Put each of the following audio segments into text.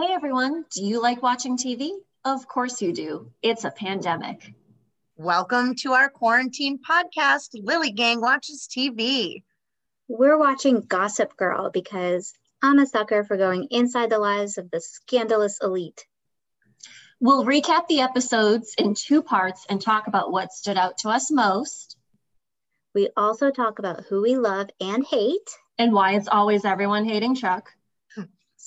Hey everyone, do you like watching TV? Of course you do. It's a pandemic. Welcome to our quarantine podcast, Lily Gang Watches TV. We're watching Gossip Girl because I'm a sucker for going inside the lives of the scandalous elite. We'll recap the episodes in two parts and talk about what stood out to us most. We also talk about who we love and hate. And why it's always everyone hating Chuck.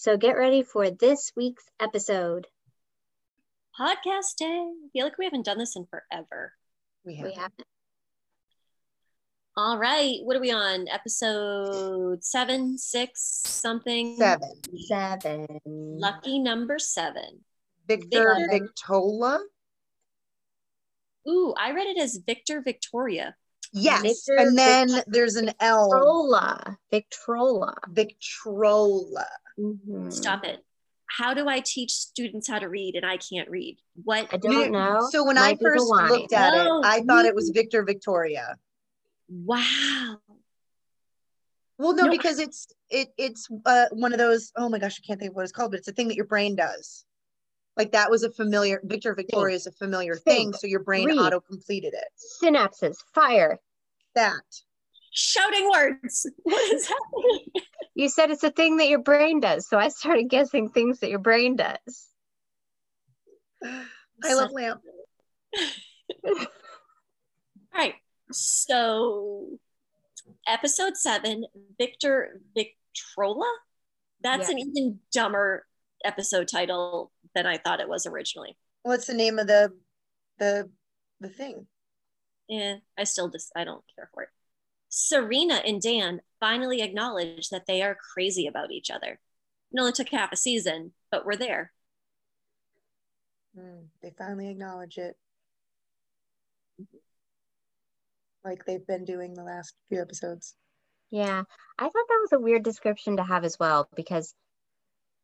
So get ready for this week's episode. Podcast day. I feel like we haven't done this in forever. We We have haven't. All right. What are we on? Episode seven, six, something? seven. Seven. Lucky number seven. Victor Victor. Victola. Ooh, I read it as Victor Victoria. Yes. Victor and then Vic- there's an L. Victrola. Victrola. Victrola. Mhm. Stop it. How do I teach students how to read and I can't read? What? I don't know. So when Might I first looked at Oh, it, I thought it was Victor Victoria. Wow. Well, no, No. because it's it it's uh, one of those. Oh my gosh, I can't think of what it's called, but it's a thing that your brain does. Like that was a familiar. Victor Victoria is a familiar thing, so your brain auto completed it. Synapses. Fire. That Shouting words. What is happening? You said it's a thing that your brain does. So I started guessing things that your brain does. I love lamp. All right. So, episode seven, Victor Victrola. That's an even dumber episode title than I thought it was originally. What's the name of the the the thing? Yeah, I still just I don't care for it. Serena and Dan finally acknowledge that they are crazy about each other. It only took half a season, but we're there. Hmm, they finally acknowledge it. Like they've been doing the last few episodes. Yeah. I thought that was a weird description to have as well because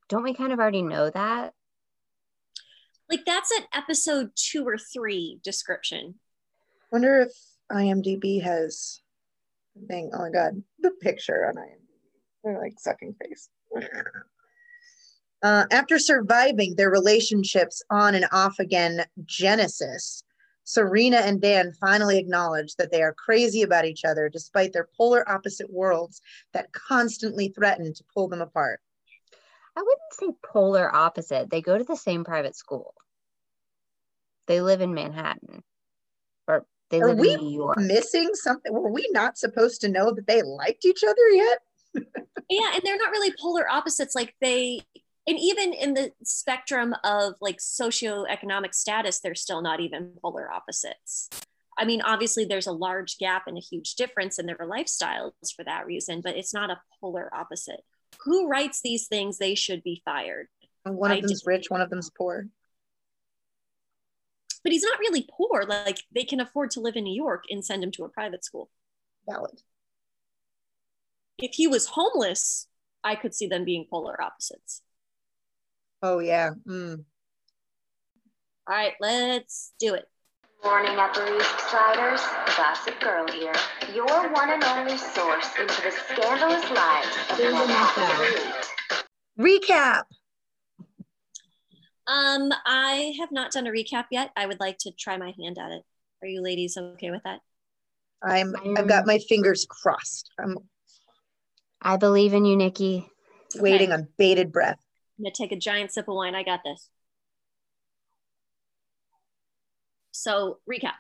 don't we kind of already know that? Like that's an episode two or three description. Wonder if IMDb has a thing. Oh my god, the picture on IMDb. They're like sucking face. Uh, after surviving their relationships on and off again, Genesis, Serena and Dan finally acknowledge that they are crazy about each other despite their polar opposite worlds that constantly threaten to pull them apart. I wouldn't say polar opposite. They go to the same private school. They live in Manhattan. Or they Are live we New York. Missing something? Were we not supposed to know that they liked each other yet? yeah and they're not really polar opposites like they and even in the spectrum of like socioeconomic status they're still not even polar opposites i mean obviously there's a large gap and a huge difference in their lifestyles for that reason but it's not a polar opposite who writes these things they should be fired One I of them's just- rich, one of them's poor. But he's not really poor like they can afford to live in new york and send him to a private school Valid. if he was homeless i could see them being polar opposites Oh yeah. Mm. all right let's do it Morning, Upper East Siders. Gossip Girl here. Your one and only source into the scandalous lives of the Here's Manhattan elite. Recap. Um, I have not done a recap yet. I would like to try my hand at it. Are you ladies okay with that? I'm I've got my fingers crossed. I'm I believe in you, Nikki. waiting on bated breath. I'm gonna take a giant sip of wine. I got this. So recap.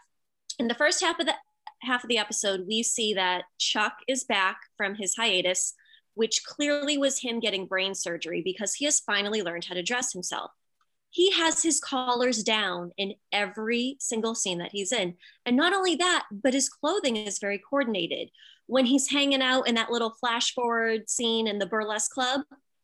In the first half of the half of the episode, we see that Chuck is back from his hiatus, which clearly was him getting brain surgery because he has finally learned how to dress himself. He has his collars down in every single scene that he's in. And not only that, but his clothing is very coordinated. When he's hanging out in that little flash forward scene in the burlesque club,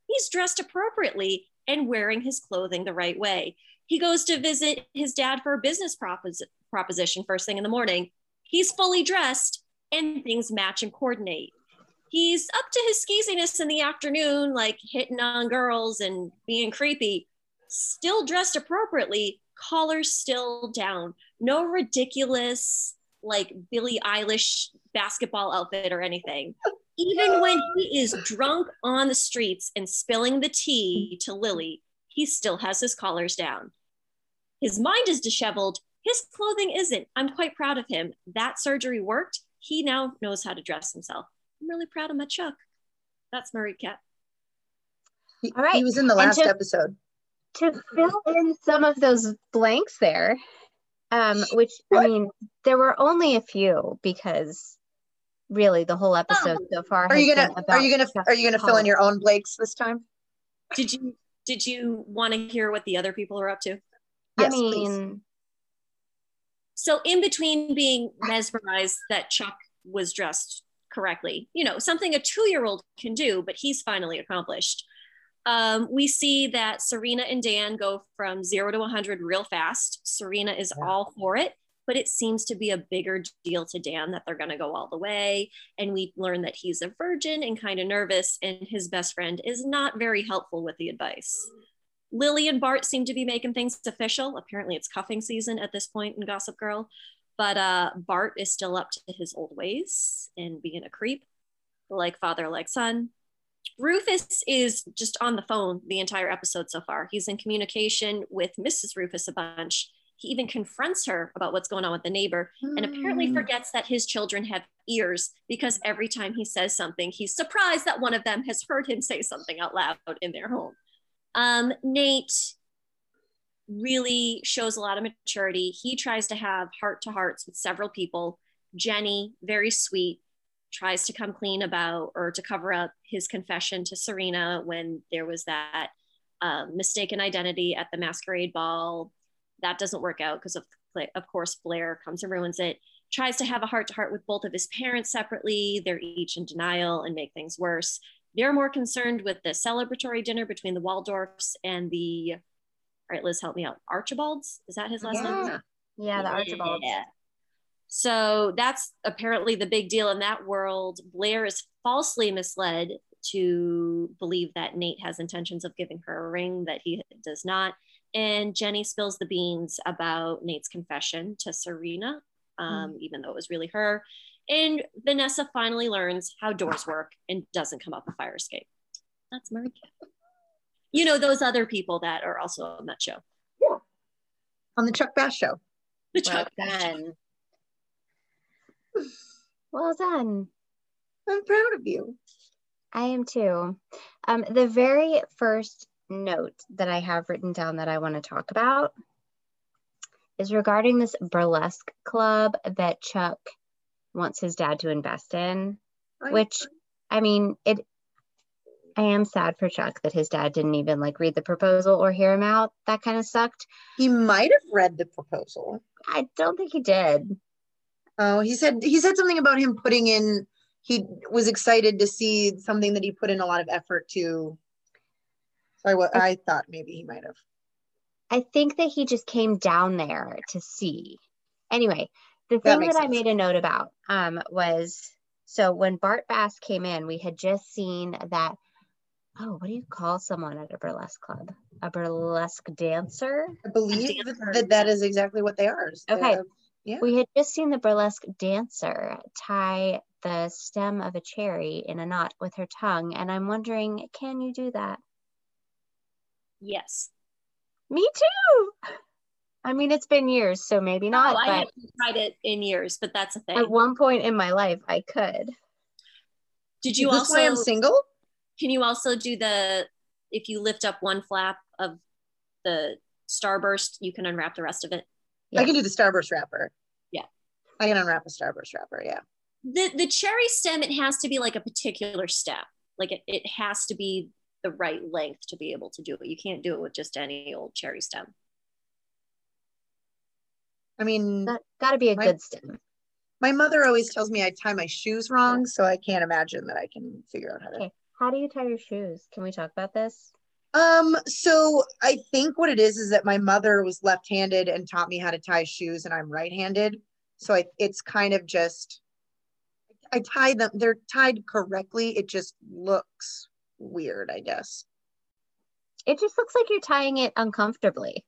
he's dressed appropriately and wearing his clothing the right way. He goes to visit his dad for a business propos- proposition first thing in the morning. He's fully dressed and things match and coordinate. He's up to his skeeziness in the afternoon, like hitting on girls and being creepy, still dressed appropriately, collar still down. No ridiculous, like Billie Eilish basketball outfit or anything. Even when he is drunk on the streets and spilling the tea to Lily, he still has his collars down. His mind is disheveled. His clothing isn't. I'm quite proud of him. That surgery worked. He now knows how to dress himself. I'm really proud of my Chuck. That's my recap. He, All right. he was in the last to- episode. To fill in some of those blanks there, um, which I mean, there were only a few because really the whole episode so far. Are you gonna been are you gonna are you gonna fill in your own blanks this time? Did you did you want to hear what the other people are up to? I Yes, please. mean, So in between being mesmerized that Chuck was dressed correctly, you know, something a two-year-old can do, but he's finally accomplished. Um, we see that Serena and Dan go from zero to 100 real fast. Serena is Yeah. all for it, but it seems to be a bigger deal to Dan that they're going to go all the way. And we learn that he's a virgin and kind of nervous, and his best friend is not very helpful with the advice. Lily and Bart seem to be making things official. Apparently, it's cuffing season at this point in Gossip Girl. But uh, Bart is still up to his old ways and being a creep, like father, like son. Rufus is just on the phone the entire episode so far. He's in communication with Mrs. Rufus a bunch. He even confronts her about what's going on with the neighbor and apparently Mm. forgets that his children have ears because every time he says something, he's surprised that one of them has heard him say something out loud in their home. Um, Nate really shows a lot of maturity. He tries to have heart to hearts with several people. Jenny, very sweet, tries to come clean about or to cover up his confession to Serena when there was that um, mistaken identity at the masquerade ball. That doesn't work out because of of course Blair comes and ruins it. Tries to have a heart to heart with both of his parents separately. They're each in denial and make things worse. They're more concerned with the celebratory dinner between the Waldorfs and the. All right, Liz, help me out. Archibalds is that his last name? Yeah. yeah, the Archibalds. Yeah. So that's apparently the big deal in that world. Blair is falsely misled to believe that Nate has intentions of giving her a ring that he does not. And Jenny spills the beans about Nate's confession to Serena, um, even though it was really her. And Vanessa finally learns how doors work and doesn't come up a fire escape. That's my recap. You know, those other people that are also on that show. Yeah. on the Chuck Bass show. The Well Chuck done. Well done. I'm proud of you. I am too. Um, the very first note that I have written down that I want to talk about is regarding this burlesque club that Chuck wants his dad to invest in, which I mean, it I am sad for Chuck that his dad didn't even like read the proposal or hear him out. That kind of sucked. he might have read the proposal. I don't think he did. Oh, he said he said something about him putting in. He was excited to see something that he put in a lot of effort to. So I, wa- I thought maybe he might have. I think that he just came down there to see. Anyway, the thing makes that I made a note about um, was so when Bart Bass came in, we had just seen that. Oh, what do you call someone at a burlesque club? A burlesque dancer? I believe that that is exactly what they are. Okay. The- yeah. We had just seen the burlesque dancer tie the stem of a cherry in a knot with her tongue. And I'm wondering, can you do that? Yes. Me too. I mean, it's been years, so maybe oh, not. oh, I but haven't tried it in years, but that's a thing. at one point in my life, I could. Did you is this also why I'm single? can you also do the if you lift up one flap of the starburst, you can unwrap the rest of it? I can do the starburst wrapper. Yeah. I can unwrap a starburst wrapper. Yeah. The the cherry stem, it has to be like a particular stem. Like it, it has to be the right length to be able to do it. You can't do it with just any old cherry stem. I mean, Got, got to be a My- good stem. my mother always tells me I tie my shoes wrong, so I can't imagine that I can figure out how to. Okay. How do you tie your shoes? Can we talk about this? Um, so I think what it is is that my mother was left-handed and taught me how to tie shoes, and I'm right-handed. So I, it's kind of just I tie them. They're tied correctly. It just looks weird, I guess. It just looks like you're tying it uncomfortably.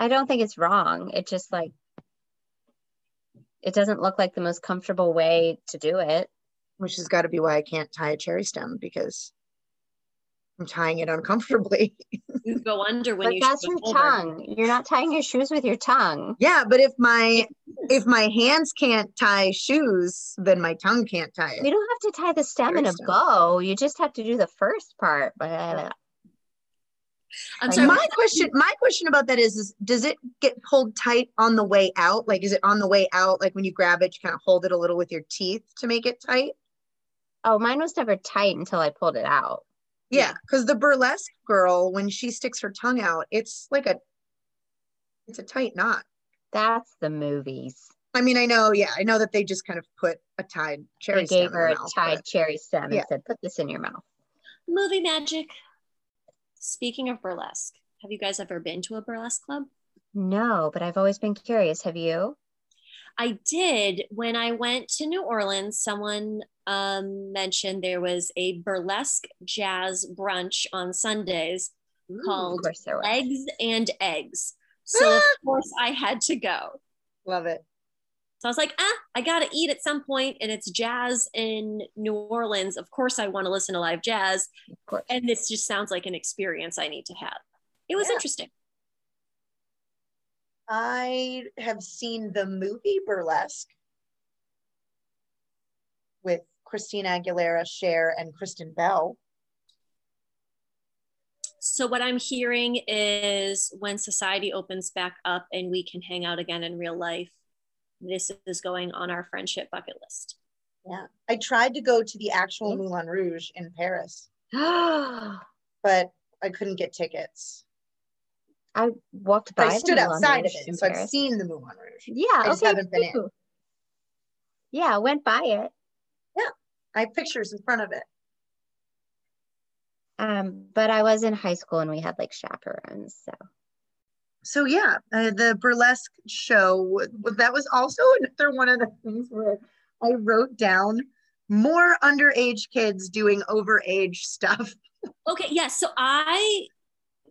I don't think it's wrong. It just like it doesn't look like the most comfortable way to do it. Which has got to be why I can't tie a cherry stem because I'm tying it uncomfortably. You go under when But you. That's your over. tongue. You're not tying your shoes with your tongue. yeah, but if my if my hands can't tie shoes, then my tongue can't tie You it. don't have to tie the stem in a stem. bow. You just have to do the first part. But I'm Like, sorry. My question my question about that is is does it get pulled tight on the way out? Like is it on the way out like when you grab it you kind of hold it a little with your teeth to make it tight? oh, mine was never tight until I pulled it out. Yeah, because the burlesque girl, when she sticks her tongue out, it's like a it's a tight knot. That's the movies. I mean, I know, yeah, I know that they just kind of put a tied cherry They stem gave in her her a mouth, tied but- cherry stem Yeah. and said, "Put this in your mouth." Movie magic. Speaking of burlesque, have you guys ever been to a burlesque club? No, but I've always been curious. Have you? I did when I went to New Orleans. Someone um, mentioned there was a burlesque jazz brunch on Sundays Of called course there was. Legs and Eggs. So of course I had to go. Love it. So I was like, ah, I gotta eat at some point, and it's jazz in New Orleans. Of course, I want to listen to live jazz, Of and this just sounds like an experience I need to have. It was Yeah. interesting. I have seen the movie Burlesque with Christina Aguilera, Cher, and Kristen Bell. So what I'm hearing is when society opens back up and we can hang out again in real life, this is going on our friendship bucket list. Yeah. I tried to go to the actual Moulin Rouge in Paris, but I couldn't get tickets. I walked by. I stood Moulin outside of it, in so I've seen the Moulin Rouge. Yeah, I just okay. haven't been in. Yeah, I went by it. I have pictures in front of it. Um, but I was in high school and we had like chaperones. So So yeah, uh, the burlesque show w- w- that was also another one of the things where I wrote down more underage kids doing overage stuff. Okay, yes. so I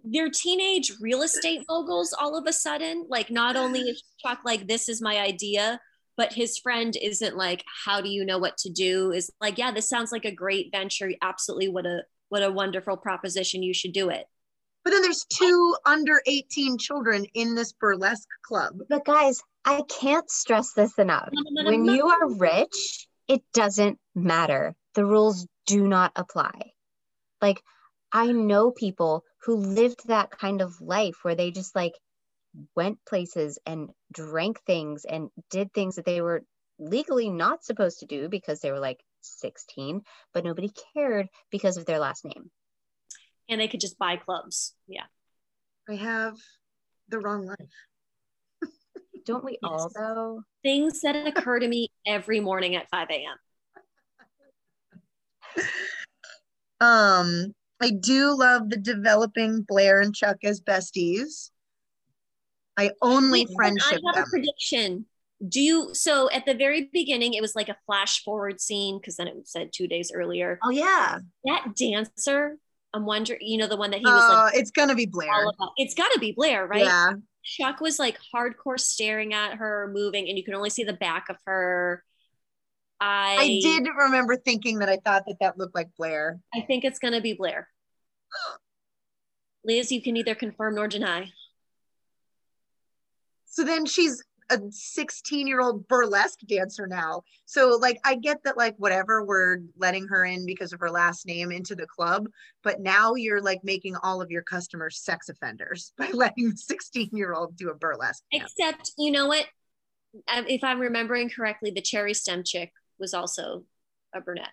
they're teenage real estate moguls all of a sudden. Like not only is Chuck like this is my idea, but his friend isn't like, how do you know what to do? Is like, yeah, this sounds like a great venture. Absolutely what a what a wonderful proposition. You should do it. But then there's two under 18 children in this burlesque club. But guys, I can't stress this enough. When you are rich, it doesn't matter. The rules do not apply. Like, I know people who lived that kind of life where they just like went places and drank things and did things that they were legally not supposed to do because they were like 16, but nobody cared because of their last name. and they could just buy clubs. Yeah. I have the wrong life. Don't we all though? Things that occur to me every morning at 5 a.m. Um, I do love the developing Blair and Chuck as besties. I only friendship I have them. a prediction. Do you so at the very beginning it was like a flash forward scene because then it said two days earlier. Oh yeah. That dancer, I'm wondering, you know, the one that he was like oh, it's gonna be Blair. It's got to be Blair, right? Yeah. Chuck was like hardcore staring at her, moving, and you can only see the back of her. I I did remember thinking that I thought that that looked like Blair. I think it's gonna be Blair. Liz, you can neither confirm nor deny. So then she's a 16 year old burlesque dancer now. So like I get that like whatever we're letting her in because of her last name into the club, but now you're like making all of your customers sex offenders by letting the 16 year old do a burlesque dance. Except, you know what? Um, If I'm remembering correctly, the cherry stem chick was also a brunette.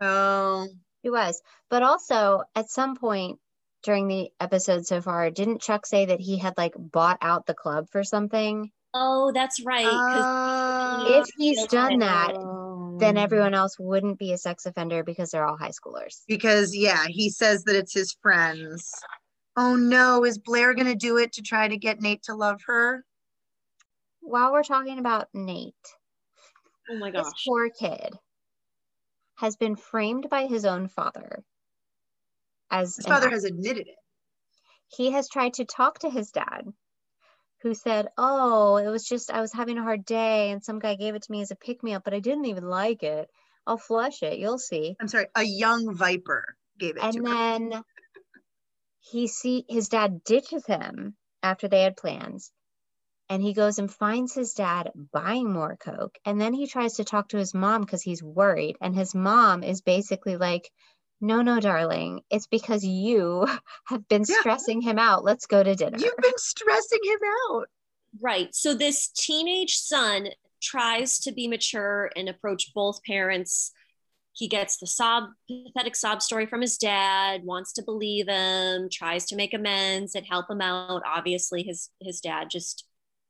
Oh, it was. But also, at some point during the episode so far, didn't Chuck say that he had like bought out the club for something? Oh, that's right. Uh, If he's done that, then everyone else wouldn't be a sex offender because they're all high schoolers. because yeah, he says that it's his friends. Oh no, is Blair gonna do it to try to get Nate to love her? While we're talking about Nate, oh my this gosh. poor kid has been framed by his own father as His father has admitted it. he has tried to talk to his dad who said oh it was just i was having a hard day and some guy gave it to me as a pick me up but i didn't even like it i'll flush it you'll see I'm sorry, a young viper gave it and her. then he see his dad ditches him after they had plans and he goes and finds his dad buying more coke and then he tries to talk to his mom because he's worried and his mom is basically like no no darling it's because you have been Yeah. stressing him out let's go to dinner You've been stressing him out. Right. So this teenage son tries to be mature and approach both parents. He gets the sob, pathetic sob story from his dad, wants to believe him, tries to make amends and help him out. Obviously, his his dad just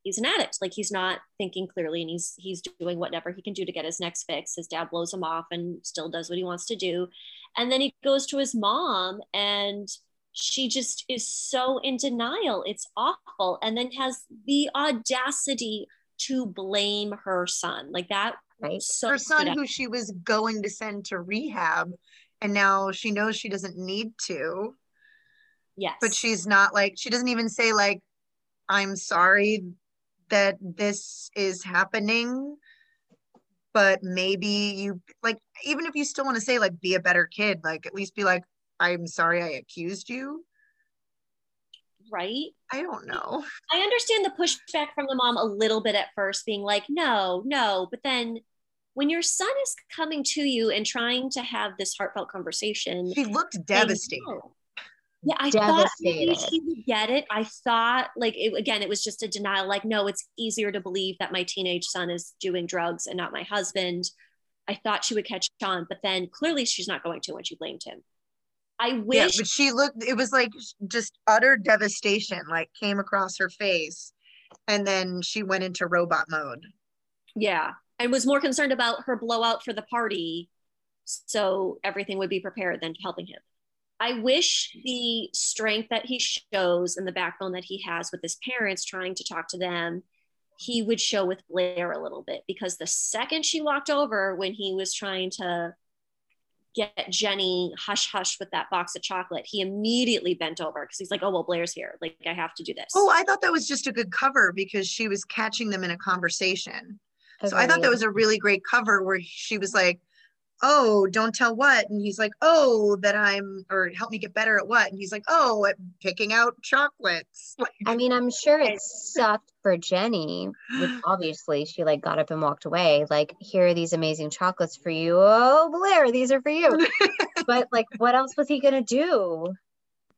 he's an addict. Like he's not thinking clearly and he's he's doing whatever he can do to get his next fix. His dad blows him off and still does what he wants to do. And then he goes to his mom and she just is so in denial. It's awful. And then has the audacity to blame her son. Like that. right So her son who she was going to send to rehab and now she knows she doesn't need to yes. but she's not like she doesn't even say like i'm sorry that this is happening but maybe you like even if you still want to say like be a better kid like at least be like i'm sorry i accused you right. i don't know I understand the pushback from the mom a little bit at first, being like, no, no. But then when your son is coming to you and trying to have this heartfelt conversation, she looked devastated. Yeah, I thought maybe she would get it. I thought, like, it, again, it was just a denial. Like, no, it's easier to believe that my teenage son is doing drugs and not my husband. I thought she would catch on, but then clearly she's not going to when she blamed him. I wish. yeah but she looked it was like just utter devastation like came across her face and then she went into robot mode yeah, and was more concerned about her blowout for the party, so everything would be prepared than helping him. I wish the strength that he shows and the backbone that he has with his parents trying to talk to them, he would show with Blair a little bit because the second she walked over when he was trying to get Jenny hush hush with that box of chocolate, he immediately bent over because he's like, oh, well, Blair's here. Like, I have to do this. Oh, I thought that was just a good cover because she was catching them in a conversation. So I thought that was a really great cover where she was like, "Oh, don't tell what," and he's like, "Oh, that I'm," or "Help me get better at what," and he's like, "Oh, at picking out chocolates." Like, I mean, I'm sure it sucked for Jenny, which obviously she like got up and walked away. Like, here are these amazing chocolates for you. Oh, Blair, these are for you. but like, what else was he gonna do?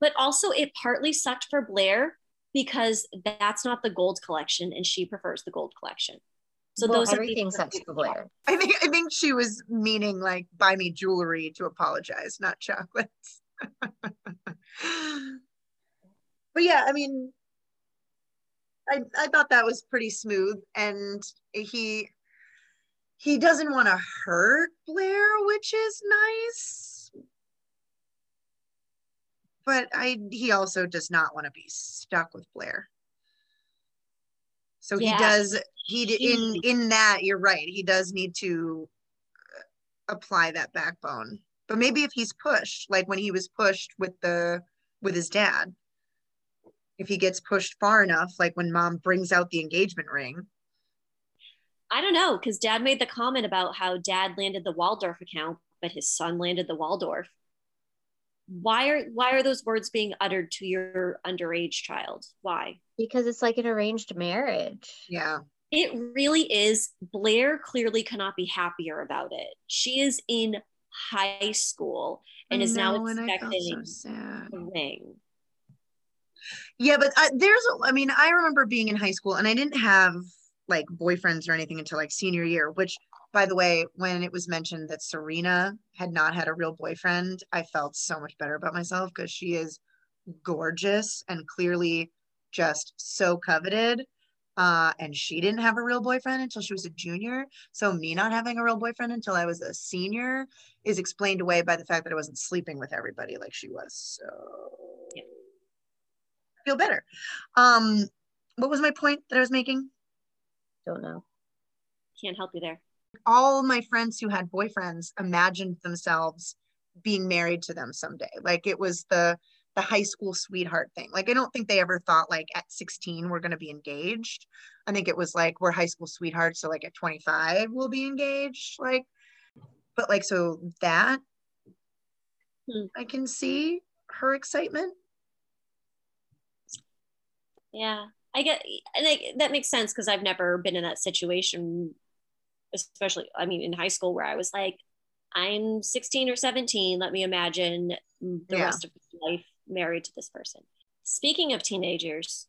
but also it partly sucked for Blair because that's not the gold collection and she prefers the gold collection. So Well, those are everything the- sucks for Blair. I think I think she was meaning like buy me jewelry to apologize, not chocolates. but yeah, I mean, I I thought that was pretty smooth, and he he doesn't want to hurt Blair, which is nice. But I he also does not want to be stuck with Blair. So Yeah. he does he in in that you're right. He does need to uh, apply that backbone. But maybe if he's pushed, like when he was pushed with the with his dad, if he gets pushed far enough, like when mom brings out the engagement ring, I don't know because dad made the comment about how dad landed the Waldorf account, but his son landed the Waldorf. Why are why are those words being uttered to your underage child? Why? Because it's like an arranged marriage. yeah. It really is. Blair clearly cannot be happier about it. She is in high school and I is now know, and I felt expecting so a ring. Yeah, but I, there's, a- I mean, I remember being in high school and I didn't have like boyfriends or anything until like senior year, which by the way, when it was mentioned that Serena had not had a real boyfriend, I felt so much better about myself because she is gorgeous and clearly just so coveted. Uh, and she didn't have a real boyfriend until she was a junior. So me not having a real boyfriend until I was a senior is explained away by the fact that I wasn't sleeping with everybody like she was. So Yeah. feel better. Um, what was my point that I was making? Don't know. Can't help you there. All my friends who had boyfriends imagined themselves being married to them someday. Like it was the the high school sweetheart thing. Like I don't think they ever thought like at 16 we're going to be engaged. I think it was like we're high school sweethearts so like at 25 we'll be engaged like but like so that Hmm. I can see her excitement. Yeah, I get, and that makes sense because I've never been in that situation, especially, I mean, in high school where I was like, I'm 16 or 17. Let me imagine the Yeah. rest of my life married to this person. Speaking of teenagers,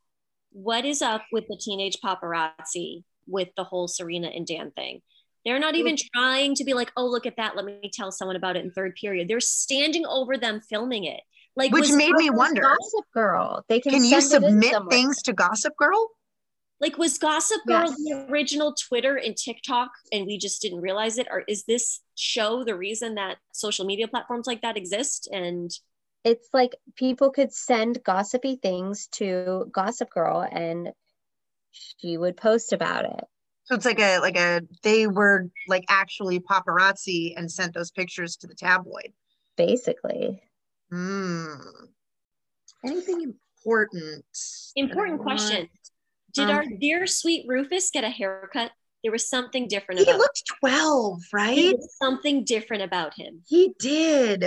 what is up with the teenage paparazzi with the whole Serena and Dan thing? They're not even trying to be like, oh, look at that. Let me tell someone about it in third period. They're standing over them filming it. Like, Which made me wonder. Gossip Girl. They can, Can you send it in submit things to Gossip Girl? Like was Gossip Girl Yes. the original Twitter and TikTok, and we just didn't realize it? Or is this show the reason that social media platforms like that exist? And It's like people could send gossipy things to Gossip Girl and she would post about it. So it's like a like a they were like actually paparazzi and sent those pictures to the tabloid. Basically. Hmm. Anything important? important question: Did um, our dear sweet Rufus get a haircut? There was something different He about. looked 12, there right? something different about him. He did.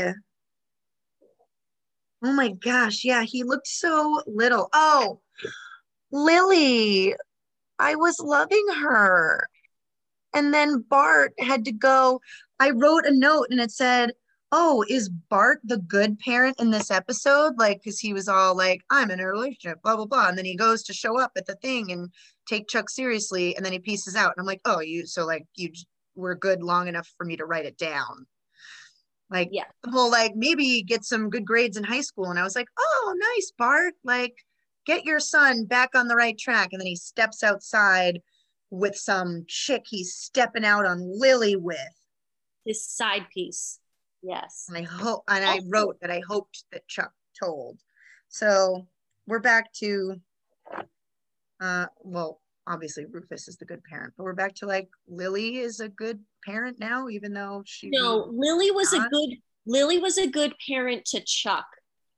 Oh my gosh. Yeah, he looked so little. Oh, Lily. I was loving her. And then Bart had to go. I wrote a note and it said, Oh, is Bart the good parent in this episode? Like, because he was all like, I'm in a relationship, blah, blah, blah. And then he goes to show up at the thing and take Chuck seriously. And then he pieces out. And I'm like, Oh, you, so like, you were good long enough for me to write it down. Like, Yeah. the whole like, maybe get some good grades in high school. And I was like, Oh, nice, Bart. Like, get your son back on the right track. And then he steps outside with some chick he's stepping out on Lily with. His side piece. Yes. And I hope, and I wrote that I hoped that Chuck told. So we're back to, uh, well, obviously Rufus is the good parent, but we're back to like Lily is a good parent now, even though she. No, Lily was a good Lily was a good parent to Chuck.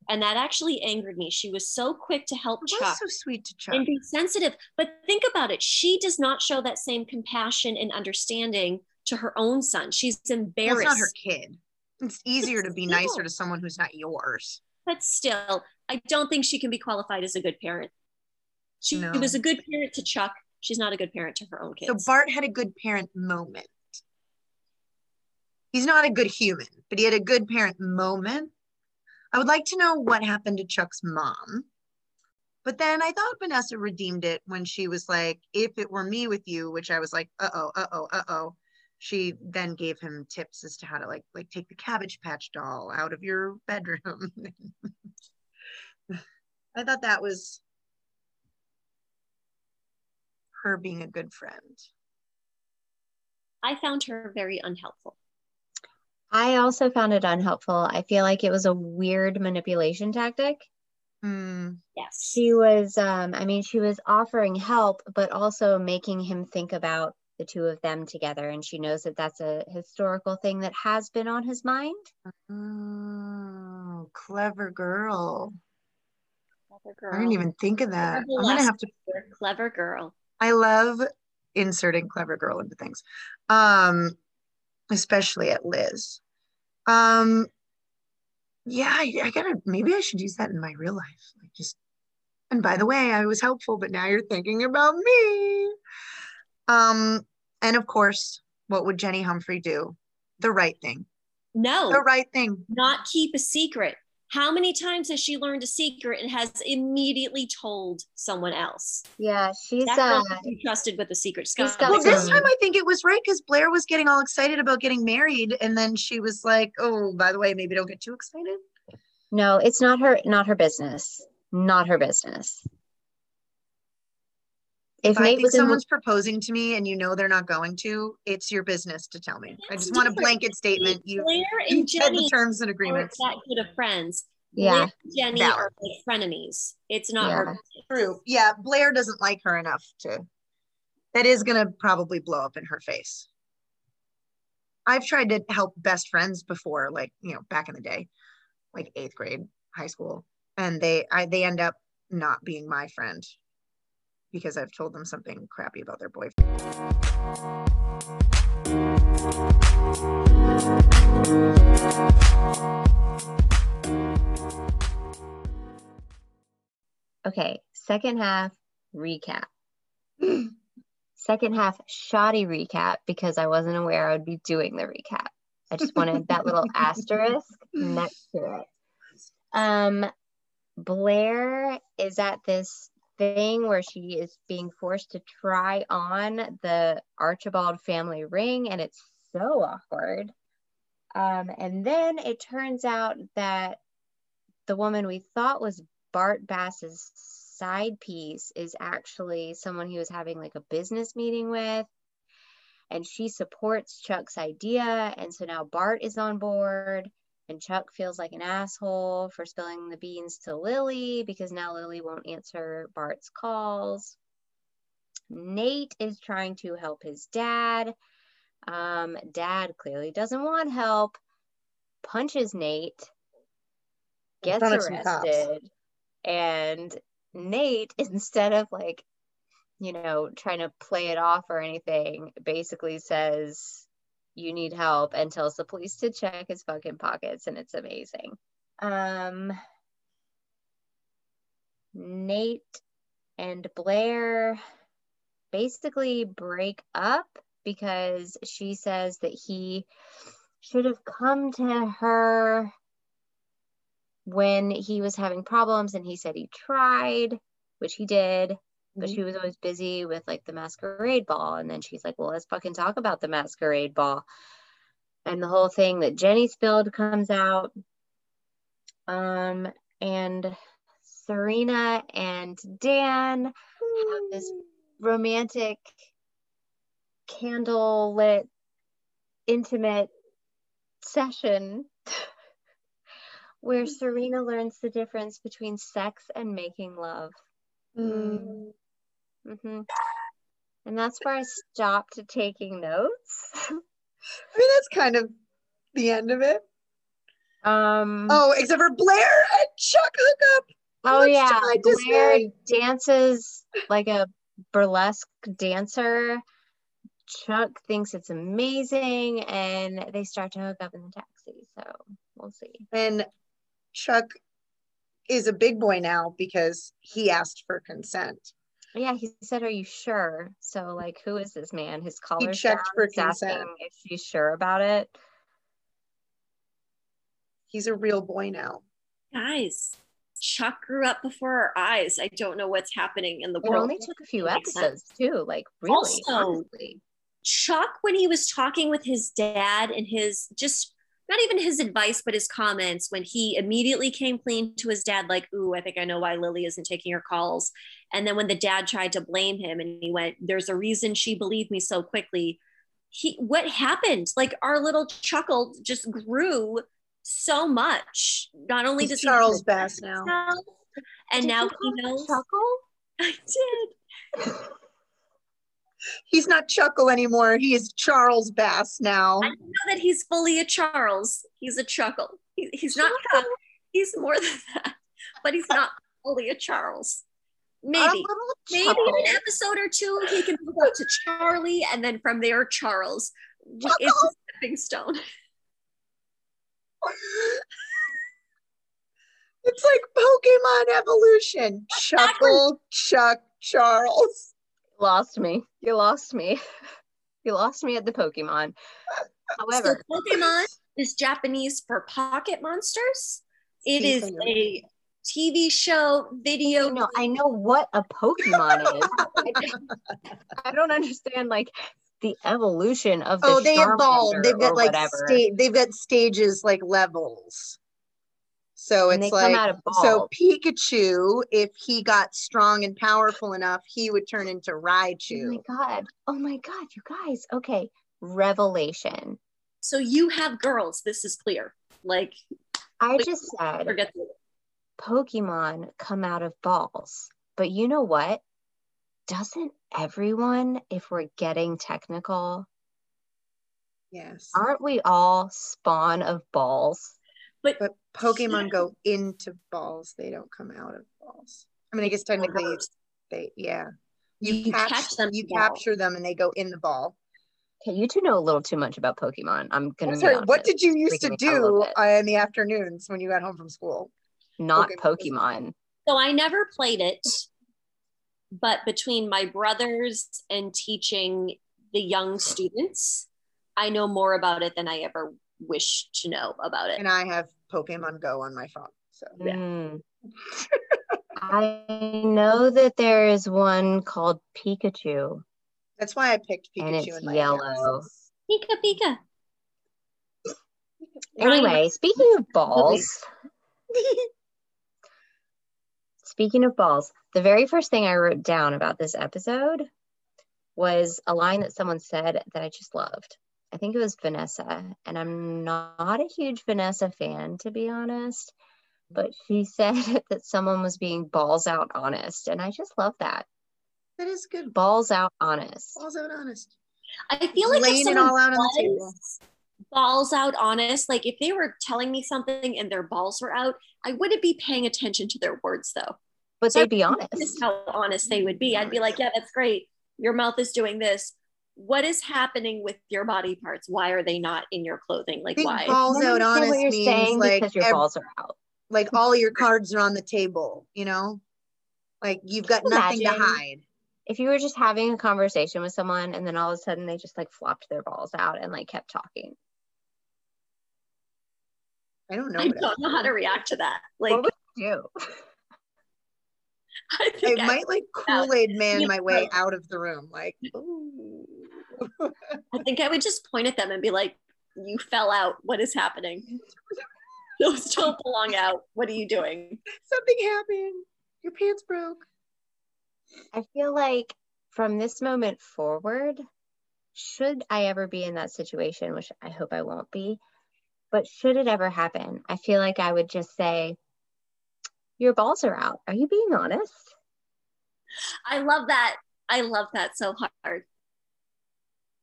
And that actually angered me. She was so quick to help Chuck. was so sweet to Chuck. and be sensitive. But think about it. She does not show that same compassion and understanding to her own son. She's embarrassed. not her kid. It's easier to be nicer to someone who's not yours. But still, I don't think she can be qualified as a good parent. She No. was a good parent to Chuck. She's not a good parent to her own kids. So Bart had a good parent moment. He's not a good human, but he had a good parent moment. I would like to know what happened to Chuck's mom. But then I thought Vanessa redeemed it when she was like, if it were me with you, which I was like, uh oh, uh oh, uh oh. She then gave him tips as to how to like like take the cabbage patch doll out of your bedroom. I thought that was her being a good friend. I found her very unhelpful. I also found it unhelpful. I feel like it was a weird manipulation tactic. Hmm. Yes. She was, um, I mean, she was offering help, but also making him think about the two of them together. And she knows that that's a historical thing that has been on his mind. Oh, clever girl. clever I didn't even think of that. I'm gonna have to. Clever girl. I love inserting clever girl into things, um, especially at Liz. Um, yeah, I, I gotta. Maybe I should use that in my real life. Like just. And by the way, I was helpful, but now you're thinking about me. Um, and of course, what would Jenny Humphrey do? The right thing. No, The right thing. not keep a secret. How many times has she learned a secret and has immediately told someone else? Yeah, she's, uh, girl can be trusted with a secret. Scott. Well, this time I think it was right because Blair was getting all excited about getting married, and then she was like, "Oh, by the way, maybe don't get too excited." no, it's not her, not her business. Not her business. If If I think was in the someone's proposing to me and you know they're not going to, it's your business to tell me. I That's just want a blanket statement. You, Blair you and said the terms and aren't agreements. that good of friends. Yeah. Blair Jenny Valid. are like frenemies. It's not Yeah. her. True. Yeah, Blair doesn't like her enough to. That is gonna probably blow up in her face. I've tried to help best friends before, like you know, back in the day, like eighth grade, high school, and they I they end up not being my friend because I've told them something crappy about their boyfriend. Okay, second half recap. second half shoddy recap because I wasn't aware I would be doing the recap. I just wanted that little asterisk next to it. Um, Blair is at this thing where she is being forced to try on the Archibald family ring, and it's so awkward. Um, and then it turns out that the woman we thought was Bart Bass's side piece is actually someone he was having like a business meeting with. And she supports Chuck's idea. And so now Bart is on board. And Chuck feels like an asshole for spilling the beans to Lily because now Lily won't answer Bart's calls. Nate is trying to help his dad. Um, dad clearly doesn't want help, punches Nate, gets arrested, and Nate, instead of like, you know, trying to play it off or anything, basically says, you need help and tells the police to check his fucking pockets and it's amazing. Um nate and blair basically break up because she says that he should have come to her when he was having problems and he said he tried which he did but she was always busy with like the masquerade ball and then she's like well let's fucking talk about the masquerade ball. And the whole thing that jenny spilled comes out. Um and serena and dan have this romantic candle lit intimate session where serena learns the difference between sex and making love. Mm. Hmm And that's where I stopped taking notes. I mean, that's kind of the end of it. Um, Oh, except for Blair and Chuck hook up. oh much yeah, Blair dances like a burlesque dancer. Chuck thinks it's amazing, and they start to hook up in the taxi. So we'll see. And Chuck is a big boy now because he asked for consent. Yeah, he said, "Are you sure?" So like, who is this man? His collar checked for He's consent. if she's sure about it. He's a real boy now. Guys, Chuck grew up before our eyes. I don't know what's happening in the It world. only took a few Makes episodes too. Like really, Also- honestly. Chuck, when he was talking with his dad and his just not even his advice, but his comments, when he immediately came clean to his dad, like, Ooh, I think I know why Lily isn't taking her calls. And then when the dad tried to blame him and he went, There's a reason she believed me so quickly. He what happened? Like our little chuckle just grew so much. Not only does Charles he Bass now. and Did now he knows Chuckle? I did. He's not Chuckle anymore. He is Charles Bass now. I know that he's fully a Charles. He's a chuckle. He, he's not. Chuck. He's more than that, but he's not fully a Charles. Maybe, little maybe chuckle. in an episode or two he can move up to Charlie, and then from there Charles. It's a stepping stone. It's like Pokemon evolution. Chuckle, Chuck, Charles. Lost me. You lost me. You lost me at the Pokemon. However, so Pokemon is Japanese for pocket monsters. It is a TV show, video. No, I know what a Pokemon is. I don't, I don't understand like the evolution of the Oh, they evolved. Charmander They've got like sta- they've got stages like levels. So and it's like come out of balls. so Pikachu, if he got strong and powerful enough, he would turn into Raichu. oh my god. Oh my god, you guys. Okay. Revelation. So you have girls. This is clear. Like I just said forget the Pokemon come out of balls. But you know what? Doesn't everyone, if we're getting technical, Yes. aren't we all spawn of balls? But But Pokemon go into balls. They don't come out of balls. I mean, I guess technically reverse. they yeah. You, You catch, catch them you ball. capture them and they go in the ball. Okay, you two know a little too much about Pokemon. I'm gonna. I'm sorry, what did you used to Freaking me out a little do uh, in the afternoons when you got home from school? Not Pokemon Pokemon. So I never played it, but between my brothers and teaching the young students, I know more about it than I ever wish to know about it. And I have Pokemon Go on my phone. So Yeah. Mm. I know that there is one called Pikachu. that's why I picked Pikachu And it's in my yellow. analysis. Pika Pika. Anyway, speaking of balls, speaking of balls, the very first thing I wrote down about this episode was a line that someone said that I just loved. I think it was Vanessa, and I'm not a huge Vanessa fan, to be honest, but she said that someone was being balls out honest, and I just love that. That is good. Balls out honest. Balls out honest. I feel like if Laying it all out on the table. balls out honest, like if they were telling me something and their balls were out, I wouldn't be paying attention to their words though. But So they'd be This is honest. how honest they would be. I'd be like, yeah, that's great. Your mouth is doing this. What is happening with your body parts? Why are they not in your clothing? I Like think why? balls I out understand honest what you're means saying like because your ev- balls are out. like all your cards are on the table, you know? Like you've got nothing to hide. if you were just having a conversation with someone and then all of a sudden they just like flopped their balls out and like kept talking. I don't know. I don't know how to react to that. Like what would you do? I I think I, might like Kool-Aid man my way out of the room. Like, ooh. I think I would just point at them and be like, you fell out. What is happening? Those don't belong out. What are you doing? something happened. Your pants broke. I feel like from this moment forward, should I ever be in that situation, which I hope I won't be, but should it ever happen, I feel like I would just say, Your balls are out. Are you being honest? I love that. I love that so hard.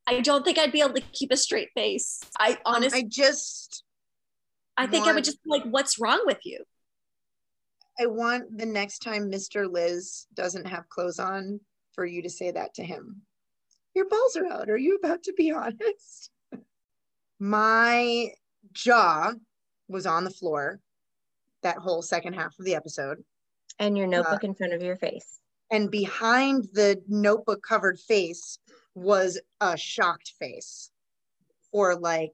I don't think I'd be able to keep a straight face. I honestly, I just I think I would just be like, what's wrong with you? I want the next time Mr. Liz doesn't have clothes on for you to say that to him. Your balls are out. Are you about to be honest? My jaw was on the floor that whole second half of the episode. And your notebook uh, in front of your face. And behind the notebook covered face was a shocked face for like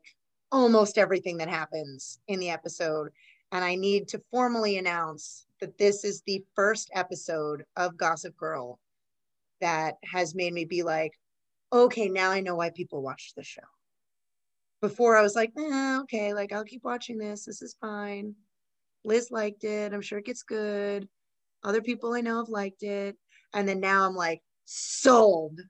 almost everything that happens in the episode. And I need to formally announce that this is the first episode of Gossip Girl that has made me be like, okay, now I know why people watch the show. Before I was like, eh, okay, like I'll keep watching this. This is fine. Liz liked it. I'm sure it gets good. Other people I know have liked it. And then now I'm like, sold.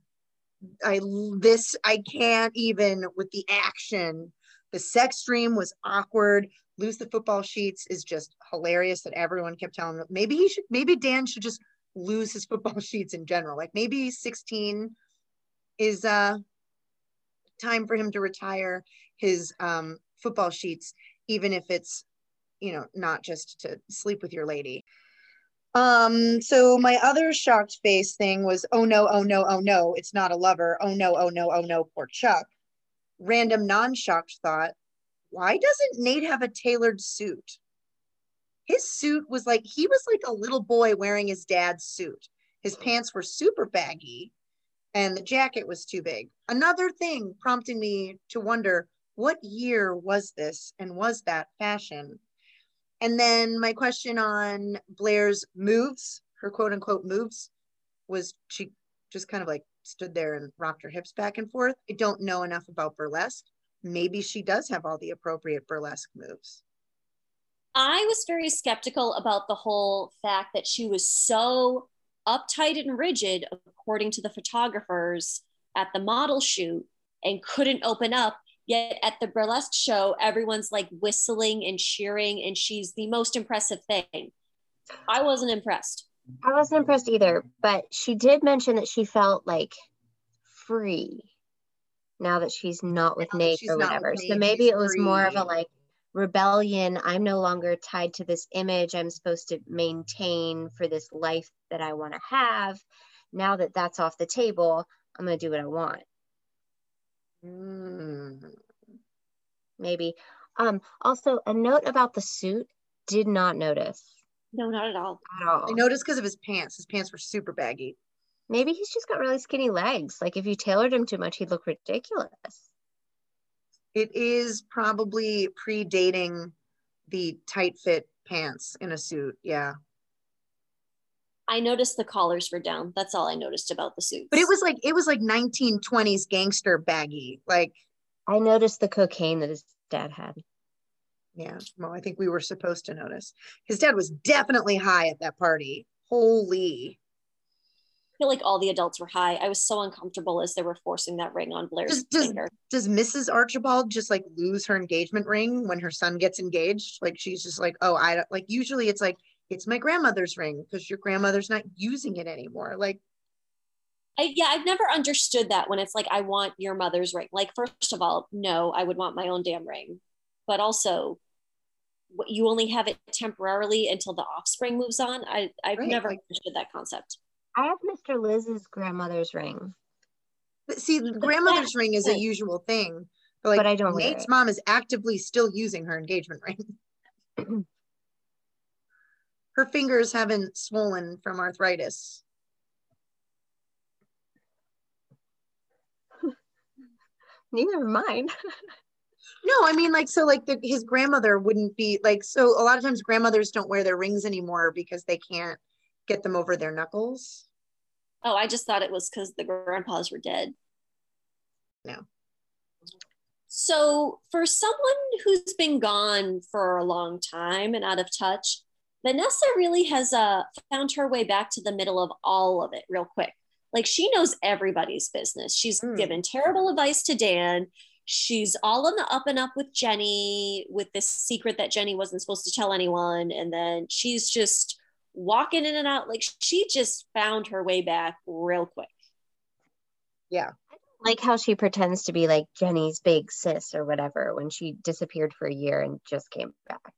I this I can't even with the action. The sex dream was awkward. Lose the football sheets is just hilarious that everyone kept telling him. Maybe he should maybe Dan should just lose his football sheets in general. Like maybe 16 is uh time for him to retire his um football sheets, even if it's you know not just to sleep with your lady. Um, so my other shocked face thing was, oh no, oh no, oh no, it's not a lover. Oh no, oh no, oh no, poor Chuck. Random non-shocked thought, why doesn't Nate have a tailored suit? His suit was like, he was like a little boy wearing his dad's suit. His pants were super baggy and the jacket was too big. Another thing prompting me to wonder, what year was this and was that fashion? And then my question on Blair's moves, her quote unquote moves, was she just kind of like stood there and rocked her hips back and forth. I don't know enough about burlesque. Maybe she does have all the appropriate burlesque moves. I was very skeptical about the whole fact that she was so uptight and rigid, according to the photographers at the model shoot, and couldn't open up. Yet at the burlesque show, everyone's like whistling and cheering, and she's the most impressive thing. I wasn't impressed. I wasn't impressed either, but she did mention that she felt like free now that she's not with Now Nate or not with whatever. So maybe it was more of a like rebellion. I'm no longer tied to this image I'm supposed to maintain for this life that I want to have. Now that that's off the table, I'm going to do what I want. Mm. maybe. Um, also, a note about the suit. Did not notice No, not at all. at all. I noticed because of his pants. His pants were super baggy. Maybe he's just got really skinny legs. Like if you tailored him too much, he'd look ridiculous. It is probably predating the tight fit pants in a suit. Yeah. I noticed the collars were down. That's all I noticed about the suits. But it was like it was like 1920s gangster baggy. Like, I noticed the cocaine that his dad had. yeah, well, I think we were supposed to notice. His dad was definitely high at that party. Holy. I feel like all the adults were high. I was so uncomfortable as they were forcing that ring on Blair's Does, does, finger. does Mrs. Archibald just like lose her engagement ring when her son gets engaged? Like she's just like, oh, I don't like usually it's like it's my grandmother's ring because your grandmother's not using it anymore. Like, I, yeah, I've never understood that when it's like, I want your mother's ring. Like, first of all, no, I would want my own damn ring. But also, you only have it temporarily until the offspring moves on. I, I've Right, never like- understood that concept. I have Mr. Liz's grandmother's ring, but see, the grandmother's ring is a usual thing. But like but I don't wear Nate's it. mom is actively still using her engagement ring. her fingers haven't swollen from arthritis. Neither of mine. No, I mean like so like the, his grandmother wouldn't be like so a lot of times grandmothers don't wear their rings anymore because they can't get them over their knuckles. Oh, I just thought it was because the grandpas were dead. No. So, for someone who's been gone for a long time and out of touch, Vanessa really has uh, found her way back to the middle of all of it real quick. Like she knows everybody's business. She's Mm. given terrible advice to Dan. She's all on the up and up with Jenny with this secret that Jenny wasn't supposed to tell anyone. And then she's just walking in and out. Like she just found her way back real quick. Yeah. Like how she pretends to be like Jenny's big sis or whatever when she disappeared for a year and just came back.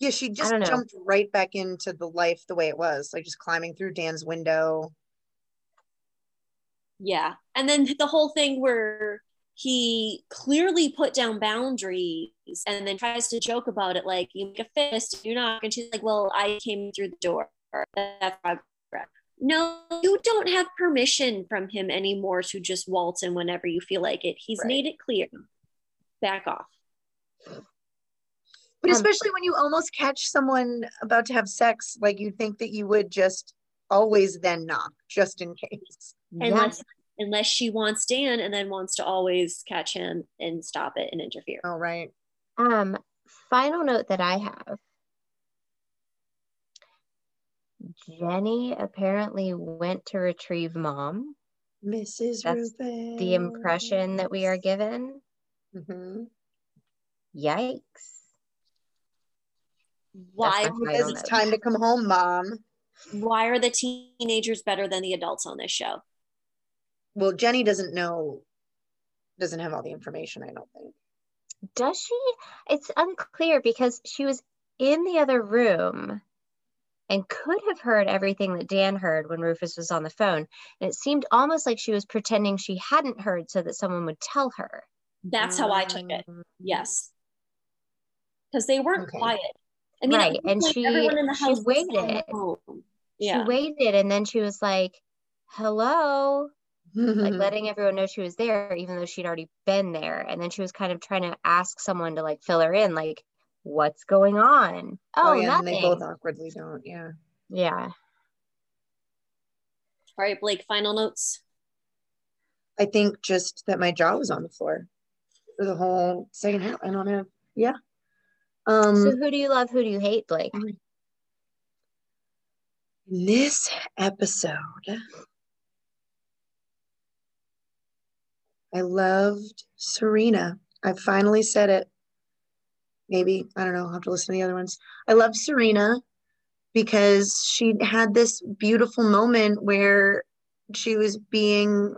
Yeah, she just jumped right back into the life the way it was, like just climbing through Dan's window. Yeah. And then the whole thing where he clearly put down boundaries and then tries to joke about it like you make a fist, you knock, and she's like, Well, I came through the door. That's progress. No, you don't have permission from him anymore to just waltz in whenever you feel like it. He's Right. made it clear. Back off. But Um, especially when you almost catch someone about to have sex, like you'd think that you would just always then knock just in case. Unless unless she wants Dan and then wants to always catch him and stop it and interfere. Oh, right. Um, final note that I have. Jenny apparently went to retrieve mom. Mrs. That's Rufus. The impression that we are given. Mhm. Yikes. Why my final Because it's time to come home, mom. why are the teenagers better than the adults on this show? Well, Jenny doesn't know, doesn't have all the information, I don't think. Does she? It's unclear because she was in the other room and could have heard everything that Dan heard when Rufus was on the phone. And it seemed almost like she was pretending she hadn't heard so that someone would tell her. That's how I took it. Um, Yes. Because they weren't Okay. quiet. I mean, Right, looked and like she- everyone in the she house was on the waited. Yeah. She waited and then she was like, hello, like letting everyone know she was there, even though she'd already been there. And then she was kind of trying to ask someone to like fill her in, like, what's going on? Oh, yeah, and nothing. they both awkwardly don't. Yeah. yeah. All right, Blake, final notes. I think just that my jaw was on the floor for the whole second half. I don't have, yeah. Um, So who do you love? Who do you hate, Blake? In this episode, I loved Serena. I finally said it. Maybe, I don't know, I'll have to listen to the other ones. I loved Serena because she had this beautiful moment where she was being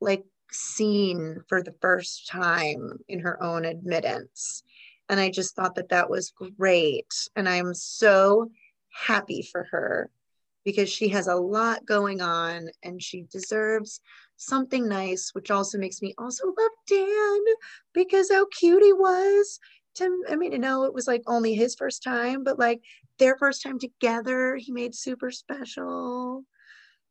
like seen for the first time in her own admittance. And I just thought that that was great. And I'm so happy for her because she has a lot going on and she deserves something nice, which also makes me also love Dan because how cute he was. To, I mean, you know it was like only his first time, but like their first time together, he made super special.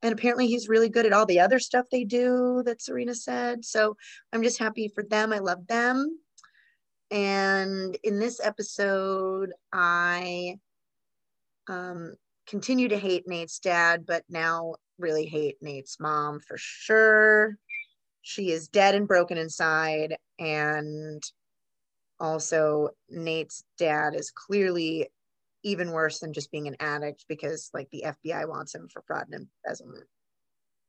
And apparently he's really good at all the other stuff they do that Serena said. So I'm just happy for them. I love them. And in this episode, I um, continue to hate Nate's dad, but now really hate Nate's mom for sure. She is dead and broken inside. And also, Nate's dad is clearly even worse than just being an addict because, like, the FBI wants him for fraud and embezzlement.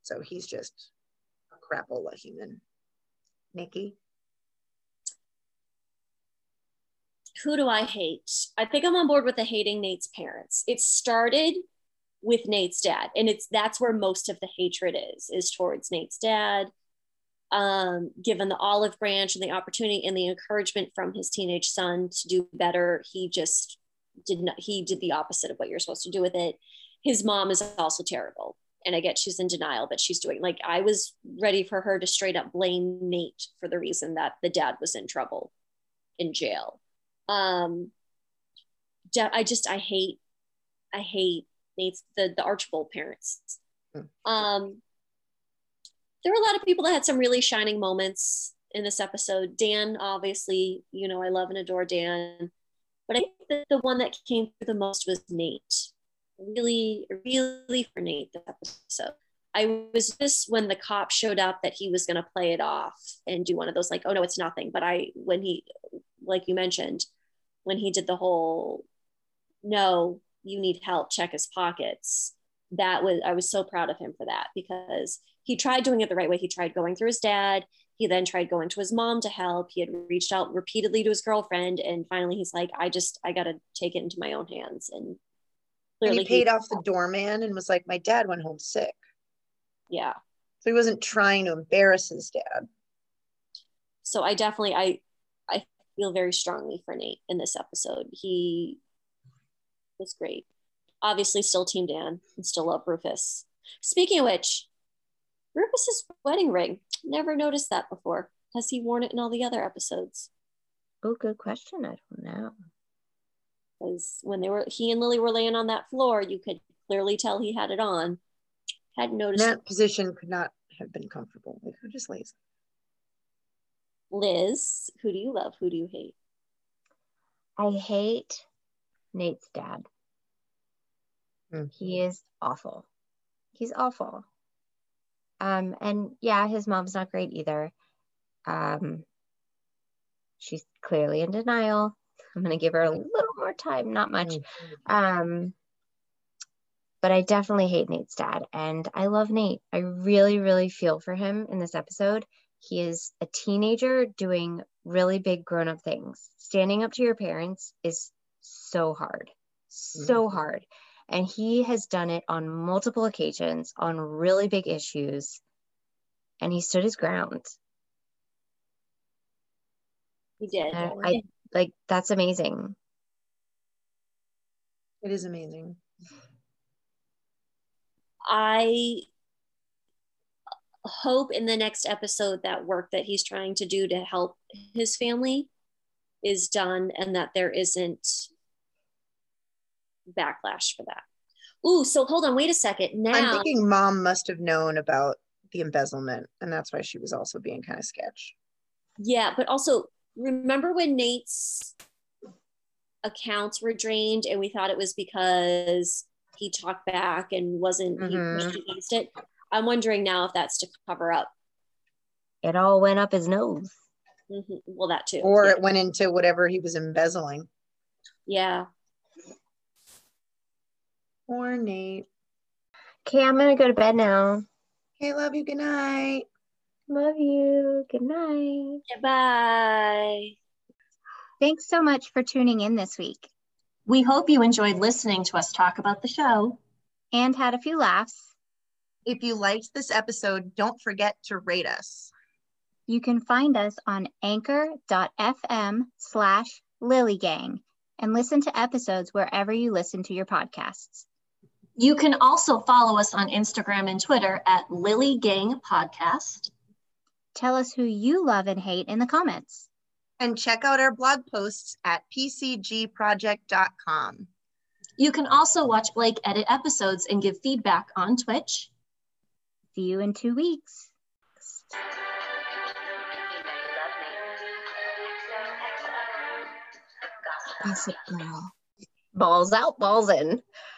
So he's just a crapola human. Nikki? Who do I hate? I think I'm on board with the hating Nate's parents. It started with Nate's dad, and it's that's where most of the hatred is is towards Nate's dad. Um, given the olive branch and the opportunity and the encouragement from his teenage son to do better, he just did not. He did the opposite of what you're supposed to do with it. His mom is also terrible, and I get she's in denial, but she's doing like I was ready for her to straight up blame Nate for the reason that the dad was in trouble in jail um, I just I hate I hate Nate's the the Archibald parents. Hmm. Um, there were a lot of people that had some really shining moments in this episode. Dan, obviously, you know I love and adore Dan, but I think that the one that came through the most was Nate. Really, really for Nate this episode. I was just when the cop showed up that he was going to play it off and do one of those like, oh no, it's nothing. But I, when he, like you mentioned, when he did the whole no you need help check his pockets. That was i was so proud of him for that because he tried doing it the right way. He tried going through his dad. He then tried going to his mom to help. He had reached out repeatedly to his girlfriend and finally he's like i just i gotta take it into my own hands. And and he paid he, off the doorman and was like my dad went home sick. Yeah. So he wasn't trying to embarrass his dad. So i definitely I i feel very strongly for Nate in this episode. He was great. Obviously, still Team Dan and still love Rufus. Speaking of which, Rufus's wedding ring. Never noticed that before. Has he worn it in all the other episodes? Oh, good question. I don't know. Because when they were he and Lily were laying on that floor, you could clearly tell he had it on. Hadn't noticed. That position could not have been comfortable. They could just lazy. Liz, who do you love? Who do you hate? I hate Nate's dad. Mm. He is awful. He's awful. Um, and yeah, his mom's not great either. Um, she's clearly in denial. I'm gonna give her a little more time, not much. Mm-hmm. Um, but I definitely hate Nate's dad, and I love Nate. I really, really feel for him in this episode. He is a teenager doing really big grown up things. Standing up to your parents is so hard, so mm-hmm. hard. And he has done it on multiple occasions on really big issues. And he stood his ground. He did. I, I like that's amazing. It is amazing. I hope in the next episode that work that he's trying to do to help his family is done and that there isn't backlash for that. Ooh, so hold on, wait a second. Now I'm thinking mom must have known about the embezzlement and that's why she was also being kind of sketch. Yeah, but also remember when Nate's accounts were drained and we thought it was because he talked back and wasn't mm-hmm. he pushed against it. I'm wondering now if that's to cover up. It all went up his nose. Mm-hmm. Well, that too. Or yeah. it went into whatever he was embezzling. Yeah. Or Nate. Okay, I'm gonna go to bed now. Okay, love you. Good night. Love you. Good night. Bye. Thanks so much for tuning in this week. We hope you enjoyed listening to us talk about the show and had a few laughs. If you liked this episode, don't forget to rate us. You can find us on anchor.fm slash lilygang and listen to episodes wherever you listen to your podcasts. You can also follow us on Instagram and Twitter at Lily Gang Podcast. Tell us who you love and hate in the comments. And check out our blog posts at pcgproject.com. You can also watch Blake edit episodes and give feedback on Twitch. See you in two weeks. Gossip Girl. Balls out, balls in.